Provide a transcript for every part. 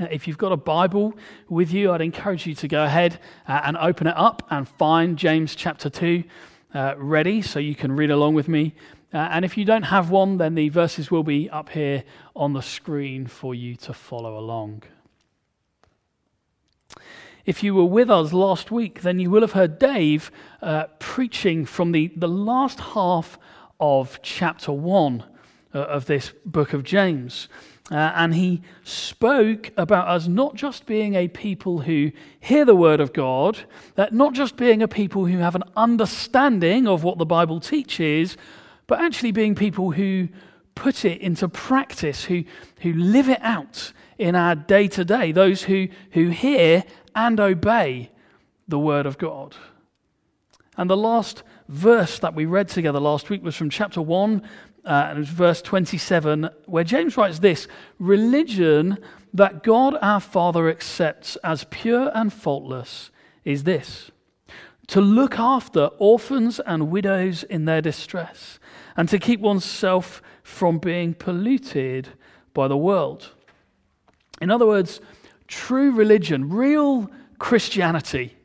Uh, if you've got a Bible with you, I'd encourage you to go ahead uh, and open it up and find James chapter 2 uh, ready so you can read along with me. Uh, and if you don't have one, then the verses will be up here on the screen for you to follow along. If you were with us last week, then you will have heard Dave uh, preaching from the, the last half of chapter 1 uh, of this book of James. Uh, and he spoke about us not just being a people who hear the word of God, uh, not just being a people who have an understanding of what the Bible teaches, but actually being people who put it into practice, who, who live it out in our day to day, those who, who hear and obey the word of God. And the last verse that we read together last week was from chapter 1, uh, and it was verse 27, where James writes this Religion that God our Father accepts as pure and faultless is this to look after orphans and widows in their distress, and to keep oneself from being polluted by the world. In other words, true religion, real Christianity,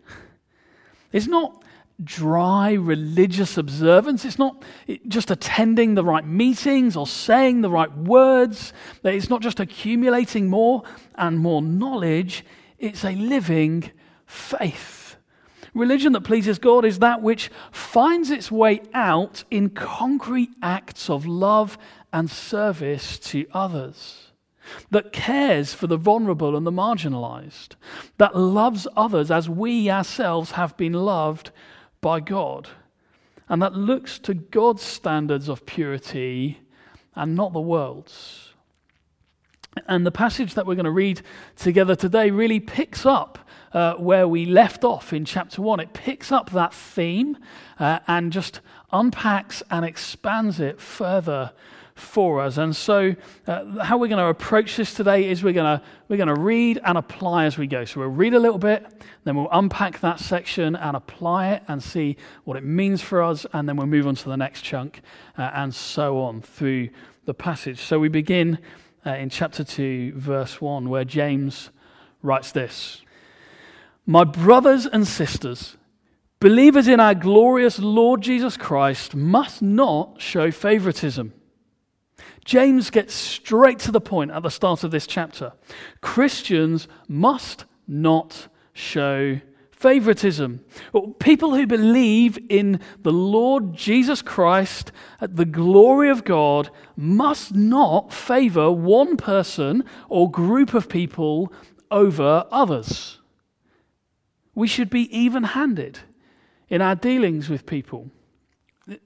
is not dry religious observance. It's not just attending the right meetings or saying the right words. It's not just accumulating more and more knowledge. It's a living faith. Religion that pleases God is that which finds its way out in concrete acts of love and service to others that cares for the vulnerable and the marginalized, that loves others as we ourselves have been loved by God, and that looks to God's standards of purity and not the world's. And the passage that we're going to read together today really picks up uh, where we left off in chapter 1. It picks up that theme uh, and just unpacks and expands it further for us. And so, uh, how we're going to approach this today is we're going to we're going to read and apply as we go. So we'll read a little bit, then we'll unpack that section and apply it and see what it means for us, and then we'll move on to the next chunk, uh, and so on through the passage. So we begin uh, in chapter two, verse one, where James writes this: "My brothers and sisters." Believers in our glorious Lord Jesus Christ must not show favoritism. James gets straight to the point at the start of this chapter. Christians must not show favoritism. People who believe in the Lord Jesus Christ, at the glory of God, must not favor one person or group of people over others. We should be even handed in our dealings with people.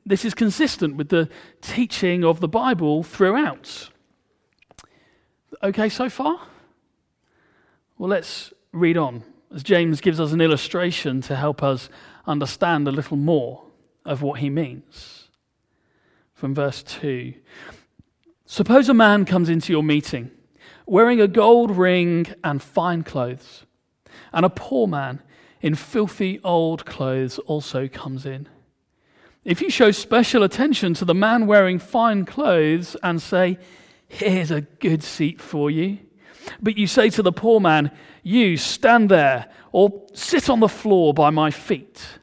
This is consistent with the teaching of the Bible throughout. Okay, so far? Well, let's read on as James gives us an illustration to help us understand a little more of what he means. From verse 2 Suppose a man comes into your meeting wearing a gold ring and fine clothes, and a poor man in filthy old clothes also comes in. If you show special attention to the man wearing fine clothes and say, Here's a good seat for you, but you say to the poor man, You stand there or sit on the floor by my feet,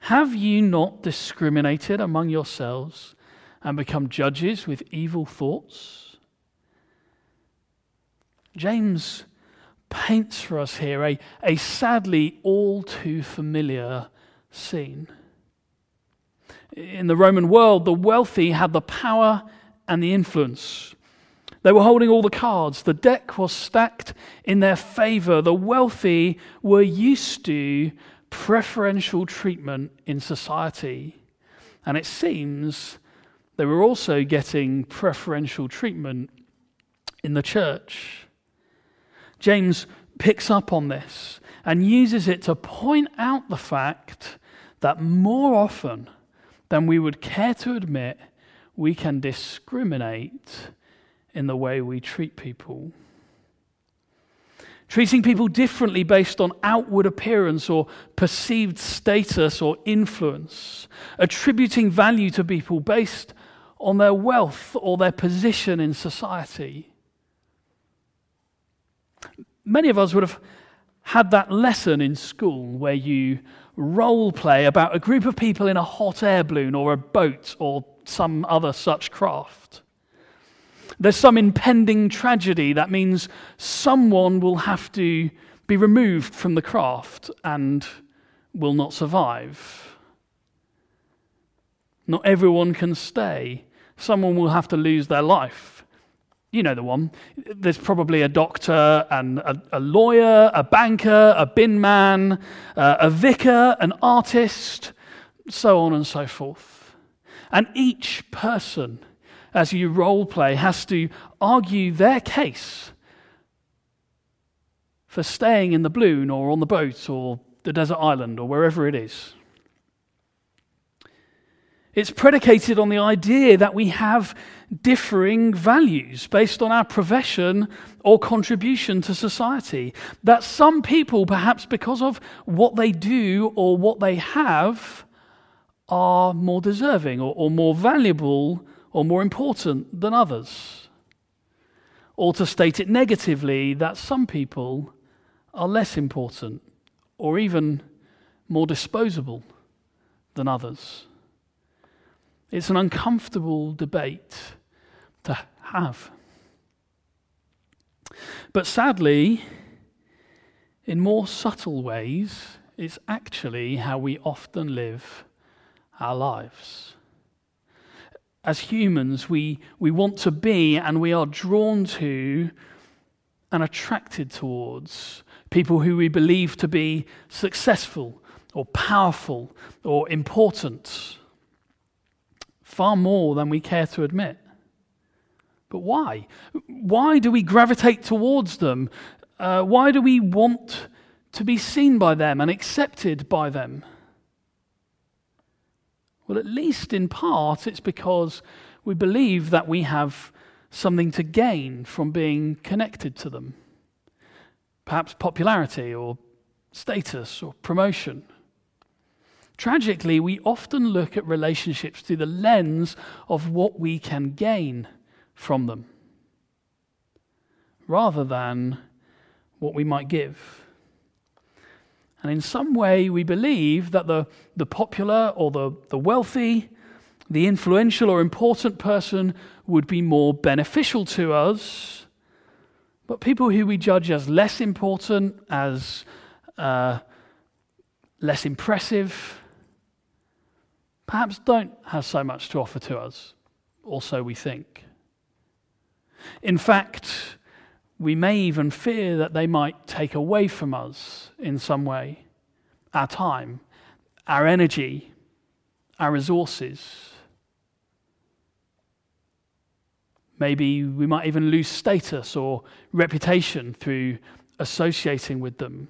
have you not discriminated among yourselves and become judges with evil thoughts? James paints for us here a, a sadly all too familiar scene. In the Roman world, the wealthy had the power and the influence. They were holding all the cards. The deck was stacked in their favor. The wealthy were used to preferential treatment in society. And it seems they were also getting preferential treatment in the church. James picks up on this and uses it to point out the fact that more often than we would care to admit, we can discriminate in the way we treat people. Treating people differently based on outward appearance or perceived status or influence. Attributing value to people based on their wealth or their position in society. Many of us would have had that lesson in school where you role play about a group of people in a hot air balloon or a boat or some other such craft. There's some impending tragedy that means someone will have to be removed from the craft and will not survive. Not everyone can stay. Someone will have to lose their life. You know the one. There's probably a doctor and a, a lawyer, a banker, a bin man, uh, a vicar, an artist, so on and so forth. And each person, as you role play, has to argue their case for staying in the balloon or on the boat or the desert island or wherever it is. It's predicated on the idea that we have differing values based on our profession or contribution to society. That some people, perhaps because of what they do or what they have, are more deserving or, or more valuable or more important than others. Or to state it negatively, that some people are less important or even more disposable than others. It's an uncomfortable debate to have. But sadly, in more subtle ways, it's actually how we often live our lives. As humans, we, we want to be and we are drawn to and attracted towards people who we believe to be successful or powerful or important, far more than we care to admit. But why? Why do we gravitate towards them? Uh, why do we want to be seen by them and accepted by them? Well, at least in part, it's because we believe that we have something to gain from being connected to them perhaps popularity or status or promotion. Tragically, we often look at relationships through the lens of what we can gain from them rather than what we might give. And in some way, we believe that the, the popular or the, the wealthy, the influential or important person would be more beneficial to us but people who we judge as less important, as uh, less impressive, perhaps don't have so much to offer to us, or so we think. In fact, we may even fear that they might take away from us in some way our time, our energy, our resources. Maybe we might even lose status or reputation through associating with them.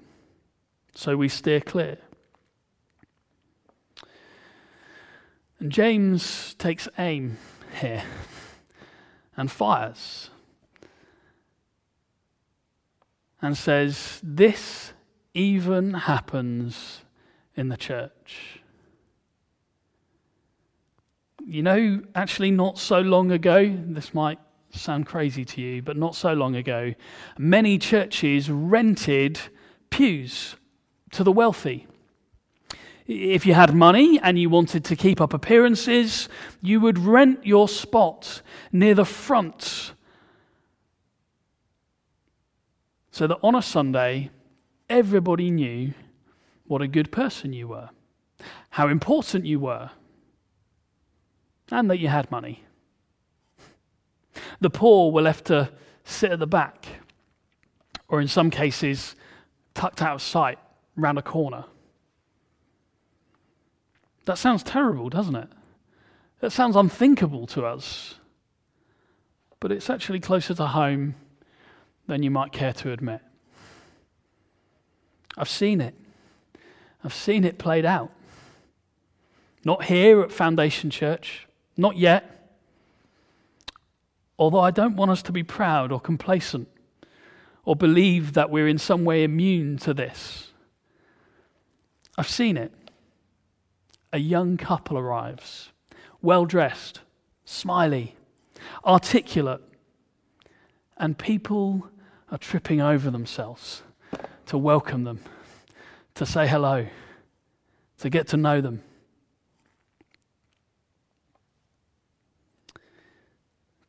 So we steer clear. And James takes aim here and fires and says, This even happens in the church. You know, actually, not so long ago, this might sound crazy to you, but not so long ago, many churches rented pews to the wealthy. If you had money and you wanted to keep up appearances, you would rent your spot near the front so that on a Sunday, everybody knew what a good person you were, how important you were and that you had money. The poor were left to sit at the back, or in some cases, tucked out of sight round a corner. That sounds terrible, doesn't it? That sounds unthinkable to us. But it's actually closer to home than you might care to admit. I've seen it. I've seen it played out. Not here at Foundation Church, not yet. Although I don't want us to be proud or complacent or believe that we're in some way immune to this. I've seen it. A young couple arrives, well dressed, smiley, articulate, and people are tripping over themselves to welcome them, to say hello, to get to know them.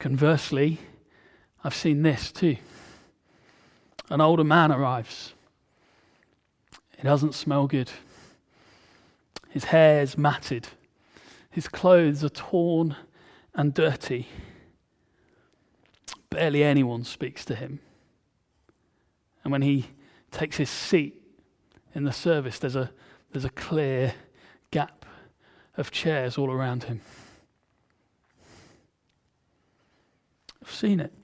Conversely, I've seen this too. An older man arrives. He doesn't smell good. His hair is matted. His clothes are torn and dirty. Barely anyone speaks to him. And when he takes his seat in the service, there's a, there's a clear gap of chairs all around him. I've seen it.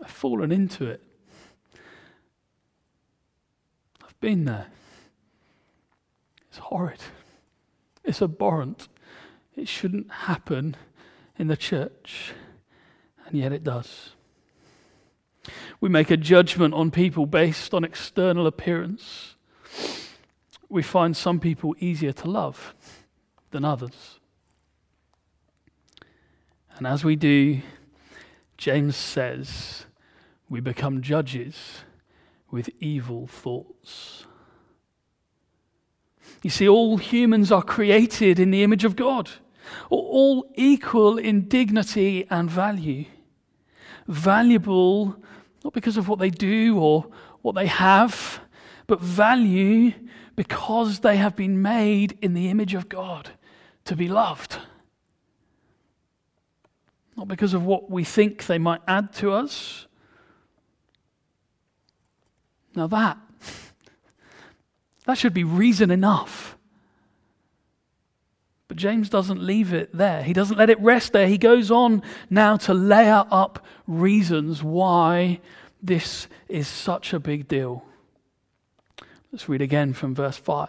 I've fallen into it. I've been there. It's horrid. It's abhorrent. It shouldn't happen in the church, and yet it does. We make a judgment on people based on external appearance. We find some people easier to love than others. And as we do, James says, we become judges with evil thoughts. You see, all humans are created in the image of God, all equal in dignity and value. Valuable not because of what they do or what they have, but value because they have been made in the image of God to be loved not because of what we think they might add to us. Now, that, that should be reason enough. But James doesn't leave it there. He doesn't let it rest there. He goes on now to layer up reasons why this is such a big deal. Let's read again from verse 5.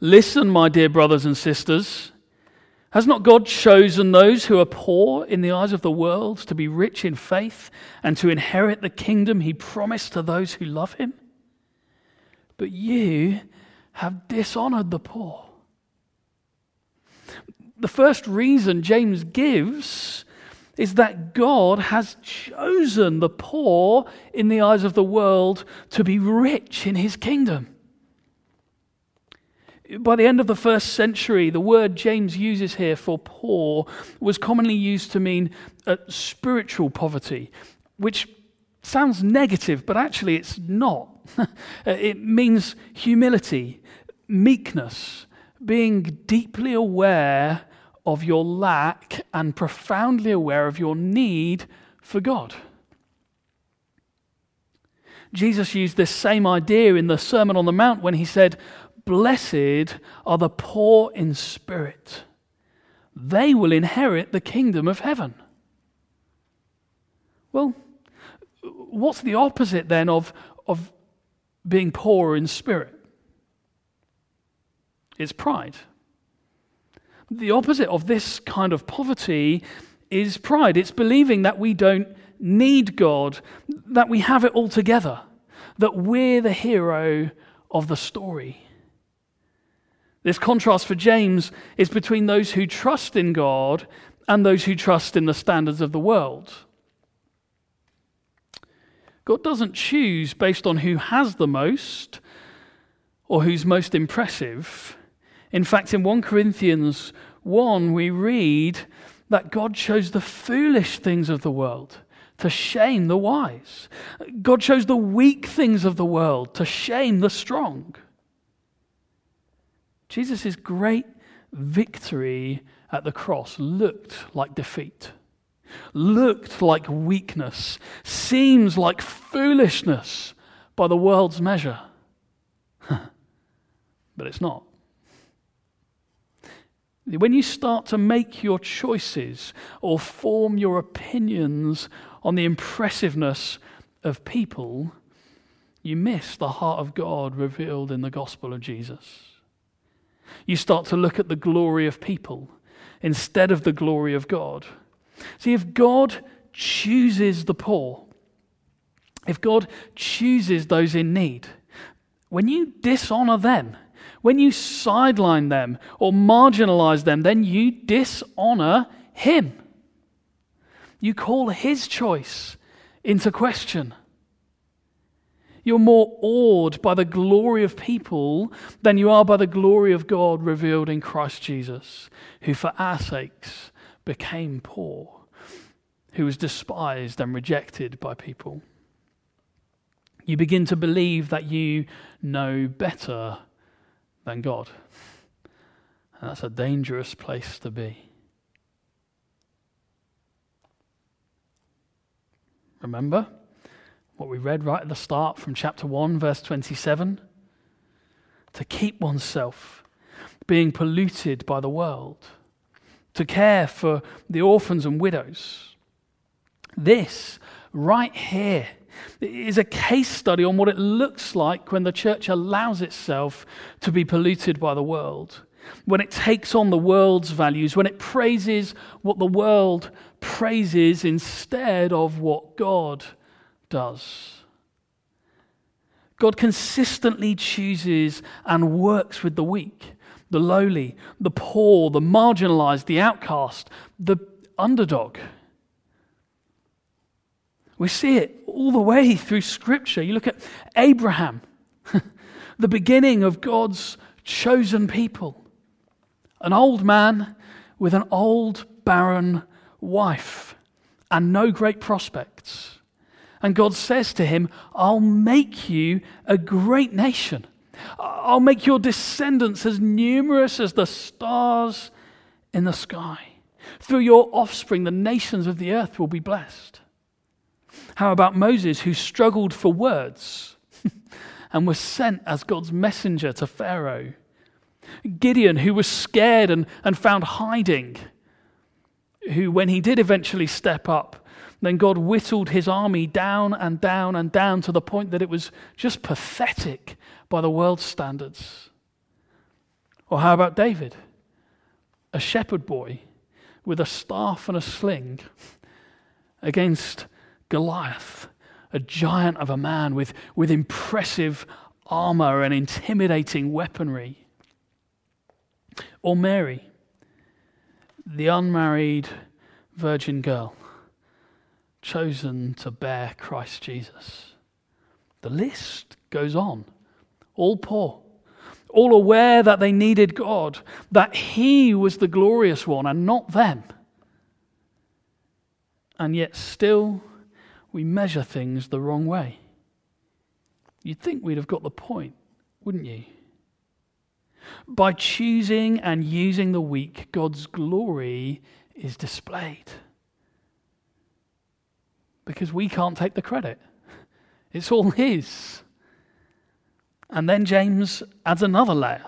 Listen, my dear brothers and sisters. Has not God chosen those who are poor in the eyes of the world to be rich in faith and to inherit the kingdom he promised to those who love him? But you have dishonored the poor. The first reason James gives is that God has chosen the poor in the eyes of the world to be rich in his kingdom. By the end of the first century, the word James uses here for poor was commonly used to mean uh, spiritual poverty, which sounds negative, but actually it's not. Uh, it means humility, meekness, being deeply aware of your lack and profoundly aware of your need for God. Jesus used this same idea in the Sermon on the Mount when he said, Blessed are the poor in spirit, they will inherit the kingdom of heaven. Well, what's the opposite then of, of being poor in spirit? It's pride. The opposite of this kind of poverty is pride. It's believing that we don't need God, that we have it all together, that we're the hero of the story. This contrast for James is between those who trust in God and those who trust in the standards of the world. God doesn't choose based on who has the most or who's most impressive. In fact, in 1 Corinthians 1, we read that God chose the foolish things of the world to shame the wise. God chose the weak things of the world to shame the strong. Jesus' great victory at the cross looked like defeat, looked like weakness, seems like foolishness by the world's measure. but it's not. When you start to make your choices or form your opinions on the impressiveness of people, you miss the heart of God revealed in the gospel of Jesus. You start to look at the glory of people instead of the glory of God. See, if God chooses the poor, if God chooses those in need, when you dishonor them, when you sideline them or marginalize them, then you dishonor Him. You call his choice into question. You're more awed by the glory of people than you are by the glory of God revealed in Christ Jesus, who for our sakes became poor, who was despised and rejected by people. You begin to believe that you know better than God. And that's a dangerous place to be. Remember what we read right at the start from chapter 1, verse 27? To keep oneself being polluted by the world, to care for the orphans and widows. This right here is a case study on what it looks like when the church allows itself to be polluted by the world when it takes on the world's values, when it praises what the world praises instead of what God does. God consistently chooses and works with the weak, the lowly, the poor, the marginalized, the outcast, the underdog. We see it all the way through Scripture. You look at Abraham, the beginning of God's chosen people an old man with an old, barren wife and no great prospects. And God says to him, I'll make you a great nation. I'll make your descendants as numerous as the stars in the sky. Through your offspring, the nations of the earth will be blessed. How about Moses, who struggled for words and was sent as God's messenger to Pharaoh? Gideon, who was scared and, and found hiding, who, when he did eventually step up, then God whittled his army down and down and down to the point that it was just pathetic by the world's standards. Or how about David, a shepherd boy with a staff and a sling against Goliath, a giant of a man with, with impressive armor and intimidating weaponry? Or Mary, the unmarried virgin girl, chosen to bear Christ Jesus. The list goes on. All poor, all aware that they needed God, that He was the glorious one and not them. And yet, still, we measure things the wrong way. You'd think we'd have got the point, wouldn't you? By choosing and using the weak, God's glory is displayed. Because we can't take the credit, it's all His. And then James adds another layer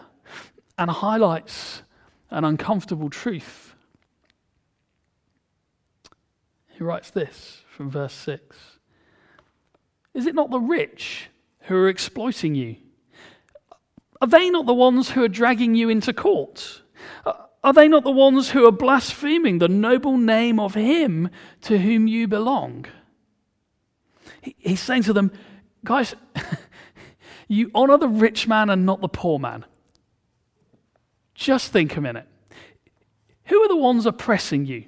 and highlights an uncomfortable truth. He writes this from verse 6 Is it not the rich who are exploiting you? Are they not the ones who are dragging you into court? Are they not the ones who are blaspheming the noble name of him to whom you belong? He's saying to them, guys, you honor the rich man and not the poor man. Just think a minute. Who are the ones oppressing you?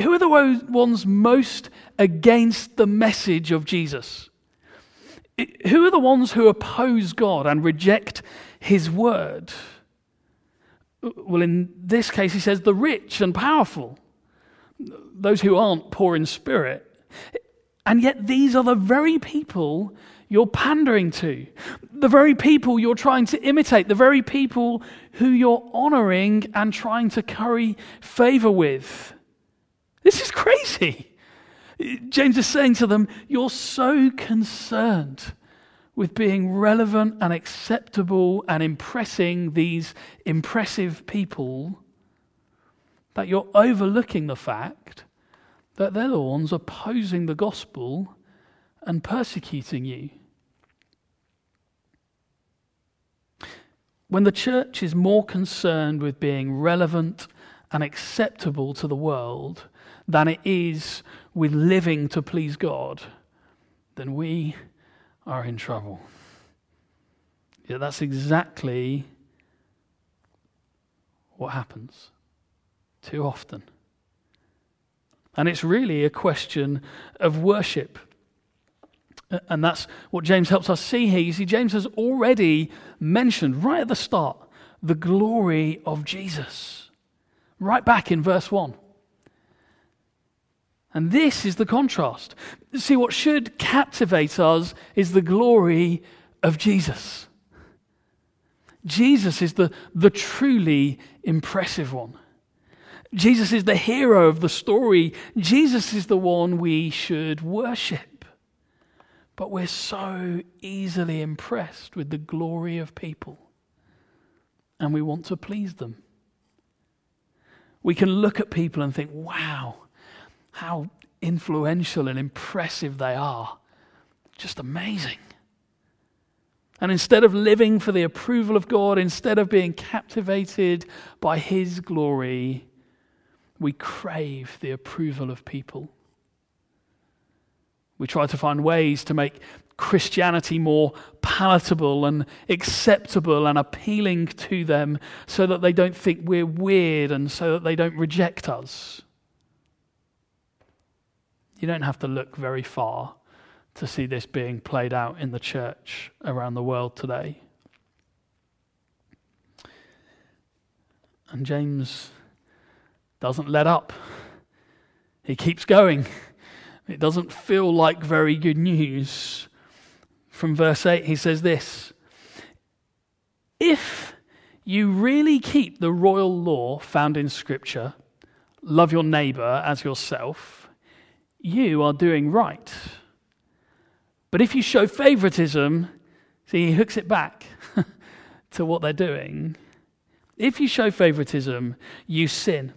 Who are the ones most against the message of Jesus? Who are the ones who oppose God and reject his word? Well, in this case, he says the rich and powerful, those who aren't poor in spirit. And yet, these are the very people you're pandering to, the very people you're trying to imitate, the very people who you're honoring and trying to curry favor with. This is crazy. James is saying to them, You're so concerned with being relevant and acceptable and impressing these impressive people that you're overlooking the fact that they're the ones opposing the gospel and persecuting you. When the church is more concerned with being relevant and acceptable to the world than it is with living to please God, then we are in trouble. Yeah, that's exactly what happens too often. And it's really a question of worship. And that's what James helps us see here. You see, James has already mentioned right at the start the glory of Jesus, right back in verse 1. And this is the contrast. See, what should captivate us is the glory of Jesus. Jesus is the, the truly impressive one. Jesus is the hero of the story. Jesus is the one we should worship. But we're so easily impressed with the glory of people, and we want to please them. We can look at people and think, wow, how influential and impressive they are. Just amazing. And instead of living for the approval of God, instead of being captivated by His glory, we crave the approval of people. We try to find ways to make Christianity more palatable and acceptable and appealing to them so that they don't think we're weird and so that they don't reject us. You don't have to look very far to see this being played out in the church around the world today. And James doesn't let up, he keeps going. It doesn't feel like very good news. From verse 8, he says this If you really keep the royal law found in Scripture, love your neighbor as yourself, you are doing right. But if you show favoritism, see, he hooks it back to what they're doing. If you show favoritism, you sin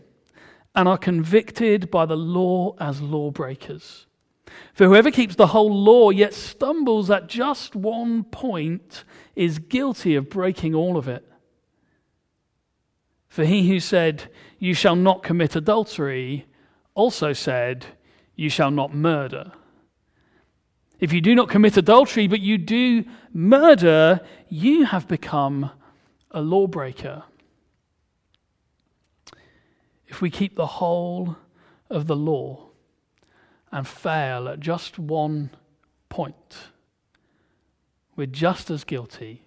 and are convicted by the law as lawbreakers. For whoever keeps the whole law yet stumbles at just one point is guilty of breaking all of it. For he who said, You shall not commit adultery, also said, You shall not murder. If you do not commit adultery, but you do murder, you have become a lawbreaker. If we keep the whole of the law and fail at just one point, we're just as guilty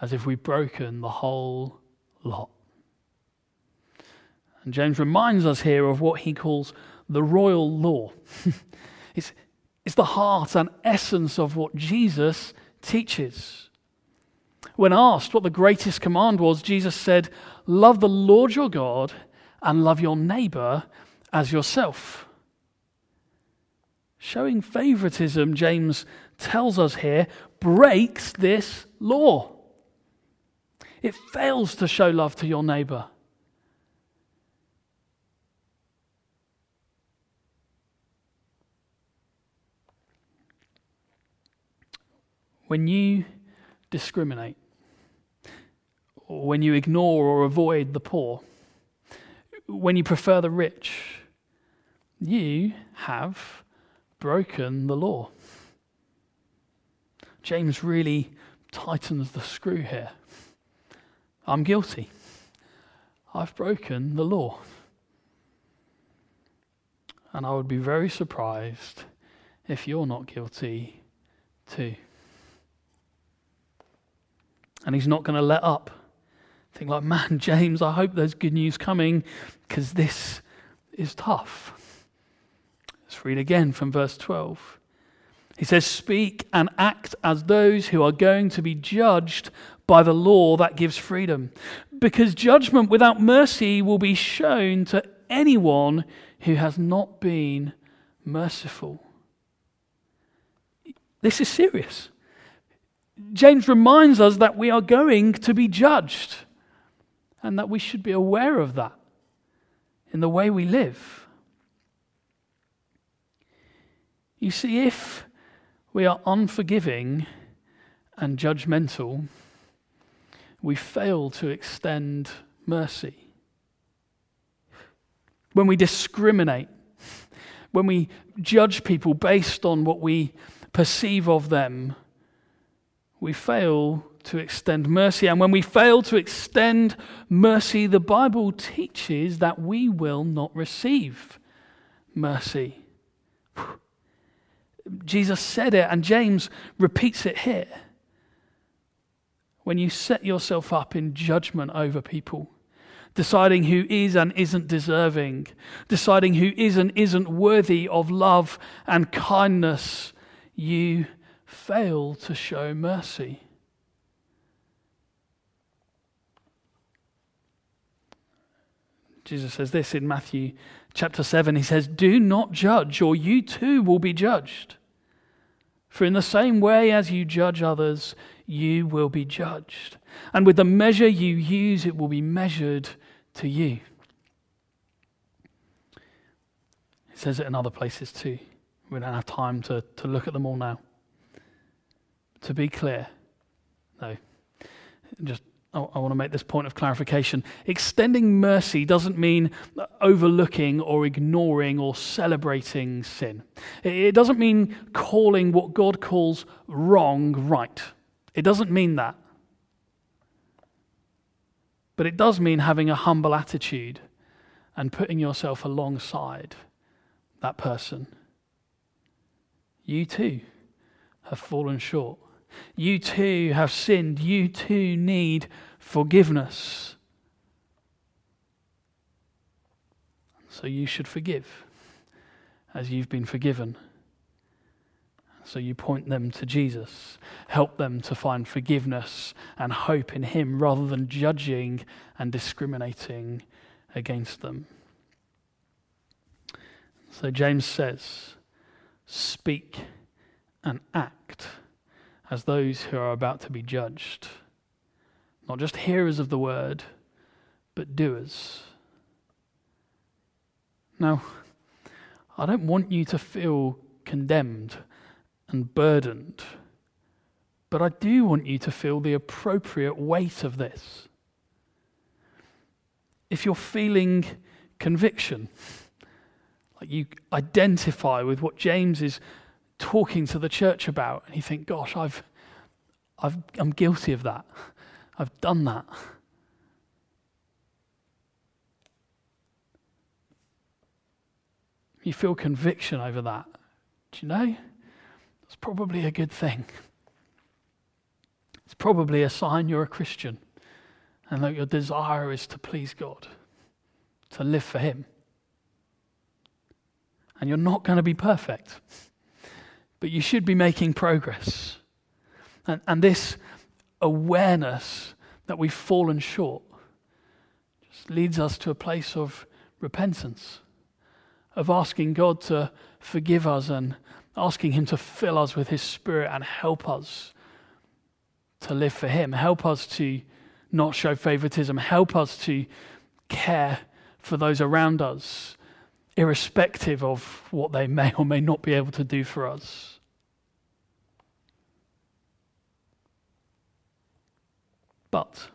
as if we've broken the whole lot. And James reminds us here of what he calls the royal law. it's, it's the heart and essence of what Jesus teaches. When asked what the greatest command was, Jesus said, Love the Lord your God and love your neighbor as yourself. Showing favoritism, James tells us here, breaks this law. It fails to show love to your neighbor. When you discriminate, or when you ignore or avoid the poor, when you prefer the rich, you have broken the law. James really tightens the screw here. I'm guilty. I've broken the law. And I would be very surprised if you're not guilty too. And he's not going to let up. Think like, man, James, I hope there's good news coming because this is tough. Let's read again from verse 12. He says, Speak and act as those who are going to be judged by the law that gives freedom, because judgment without mercy will be shown to anyone who has not been merciful. This is serious. James reminds us that we are going to be judged and that we should be aware of that in the way we live. You see, if we are unforgiving and judgmental, we fail to extend mercy. When we discriminate, when we judge people based on what we perceive of them, we fail to extend mercy. And when we fail to extend mercy, the Bible teaches that we will not receive mercy. Jesus said it, and James repeats it here. When you set yourself up in judgment over people, deciding who is and isn't deserving, deciding who is and isn't worthy of love and kindness, you fail to show mercy. Jesus says this in Matthew chapter 7. He says, Do not judge, or you too will be judged. For in the same way as you judge others, you will be judged. And with the measure you use, it will be measured to you. He says it in other places too. We don't have time to, to look at them all now. To be clear, no, just Oh, I, want to make this point of clarification. Extending mercy doesn't mean overlooking or ignoring or celebrating sin. It doesn't mean calling what God calls wrong right. It doesn't mean that. But it does mean having a humble attitude and putting yourself alongside that person. You too have fallen short. You too have sinned. You too need forgiveness. So you should forgive as you've been forgiven. So you point them to Jesus. Help them to find forgiveness and hope in Him rather than judging and discriminating against them. So James says, Speak and act as those who are about to be judged. Not just hearers of the word, but doers. Now, I don't want you to feel condemned and burdened, but I do want you to feel the appropriate weight of this. If you're feeling conviction, like you identify with what James is talking to the church about, and you think, gosh, I've, I've, I'm guilty of that. I've done that. You feel conviction over that. Do you know? It's probably a good thing. It's probably a sign you're a Christian and that your desire is to please God, to live for Him. And you're not going to be perfect but you should be making progress. And, and this awareness that we've fallen short just leads us to a place of repentance, of asking God to forgive us and asking Him to fill us with His Spirit and help us to live for Him, help us to not show favoritism, help us to care for those around us, irrespective of what they may or may not be able to do for us. But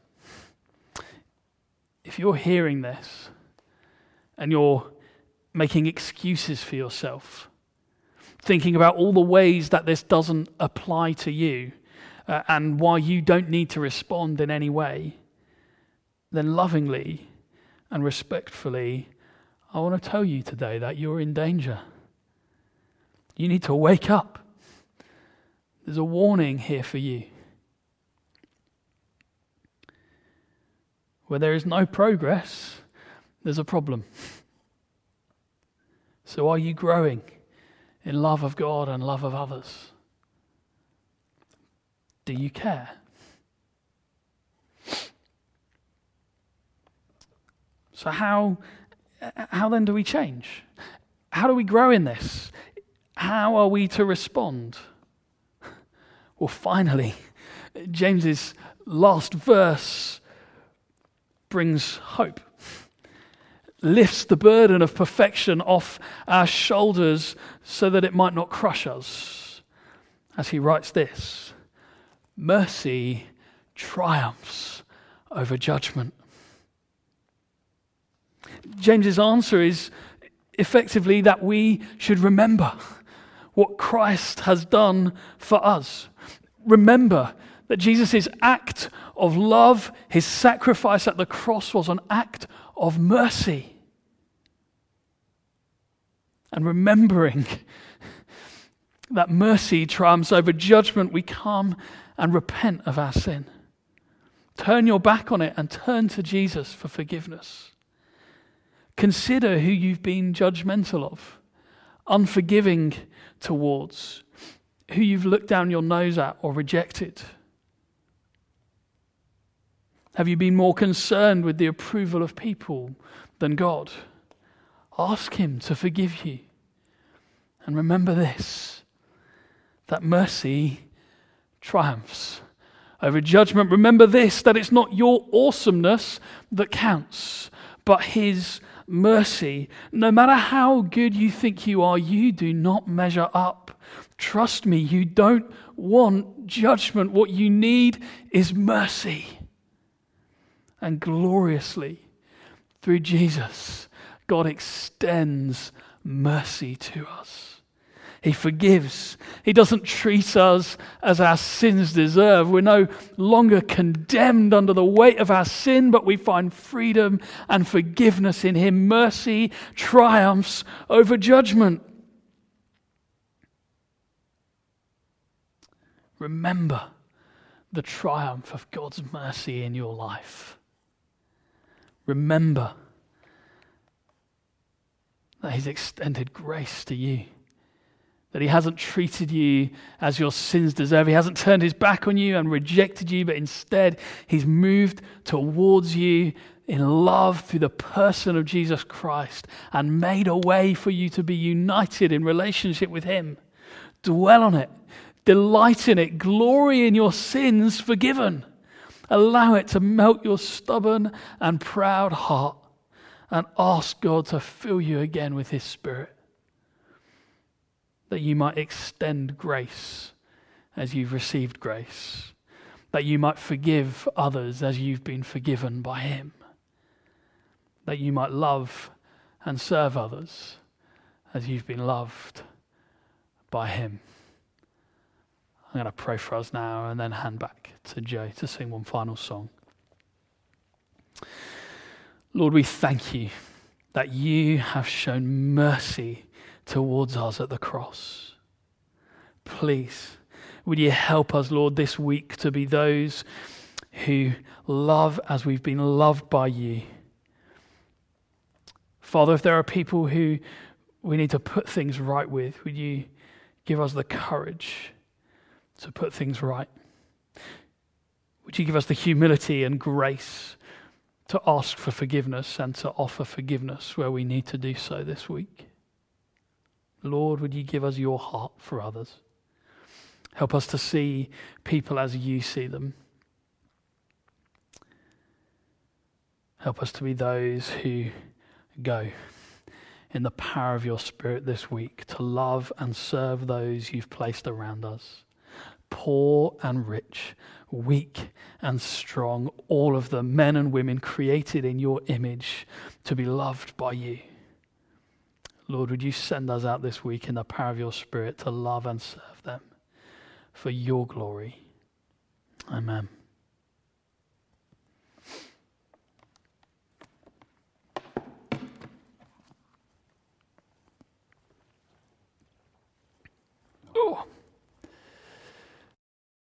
if you're hearing this and you're making excuses for yourself, thinking about all the ways that this doesn't apply to you uh, and why you don't need to respond in any way, then lovingly and respectfully, I want to tell you today that you're in danger. You need to wake up. There's a warning here for you. Where there is no progress, there's a problem. So, are you growing in love of God and love of others? Do you care? So, how how then do we change? How do we grow in this? How are we to respond? Well, finally, James's last verse brings hope, lifts the burden of perfection off our shoulders so that it might not crush us. As he writes this mercy triumphs over judgment. James's answer is effectively that we should remember what Christ has done for us. Remember that Jesus' act of love, his sacrifice at the cross, was an act of mercy. And remembering that mercy triumphs over judgment, we come and repent of our sin. Turn your back on it and turn to Jesus for forgiveness. Consider who you've been judgmental of, unforgiving towards, who you've looked down your nose at or rejected. Have you been more concerned with the approval of people than God? Ask Him to forgive you. And remember this that mercy triumphs over judgment. Remember this that it's not your awesomeness that counts, but His mercy. No matter how good you think you are, you do not measure up. Trust me, you don't want judgment. What you need is mercy. And gloriously, through Jesus, God extends mercy to us. He forgives. He doesn't treat us as our sins deserve. We're no longer condemned under the weight of our sin, but we find freedom and forgiveness in Him. Mercy triumphs over judgment. Remember the triumph of God's mercy in your life. Remember that He's extended grace to you that he hasn't treated you as your sins deserve. He hasn't turned his back on you and rejected you, but instead he's moved towards you in love through the person of Jesus Christ and made a way for you to be united in relationship with him. Dwell on it, delight in it, glory in your sins forgiven. Allow it to melt your stubborn and proud heart and ask God to fill you again with his spirit that you might extend grace as you've received grace, that you might forgive others as you've been forgiven by Him, that you might love and serve others as you've been loved by Him. I'm going to pray for us now and then hand back to Jay to sing one final song. Lord, we thank you that you have shown mercy towards us at the cross. Please, would you help us, Lord, this week to be those who love as we've been loved by you? Father, if there are people who we need to put things right with, would you give us the courage to put things right? Would you give us the humility and grace to ask for forgiveness and to offer forgiveness where we need to do so this week? Lord, would you give us your heart for others? Help us to see people as you see them. Help us to be those who go in the power of your Spirit this week to love and serve those you've placed around us. Poor and rich, weak and strong, all of them, men and women created in your image to be loved by you. Lord, would you send us out this week in the power of your Spirit to love and serve them for your glory? Amen. Oh.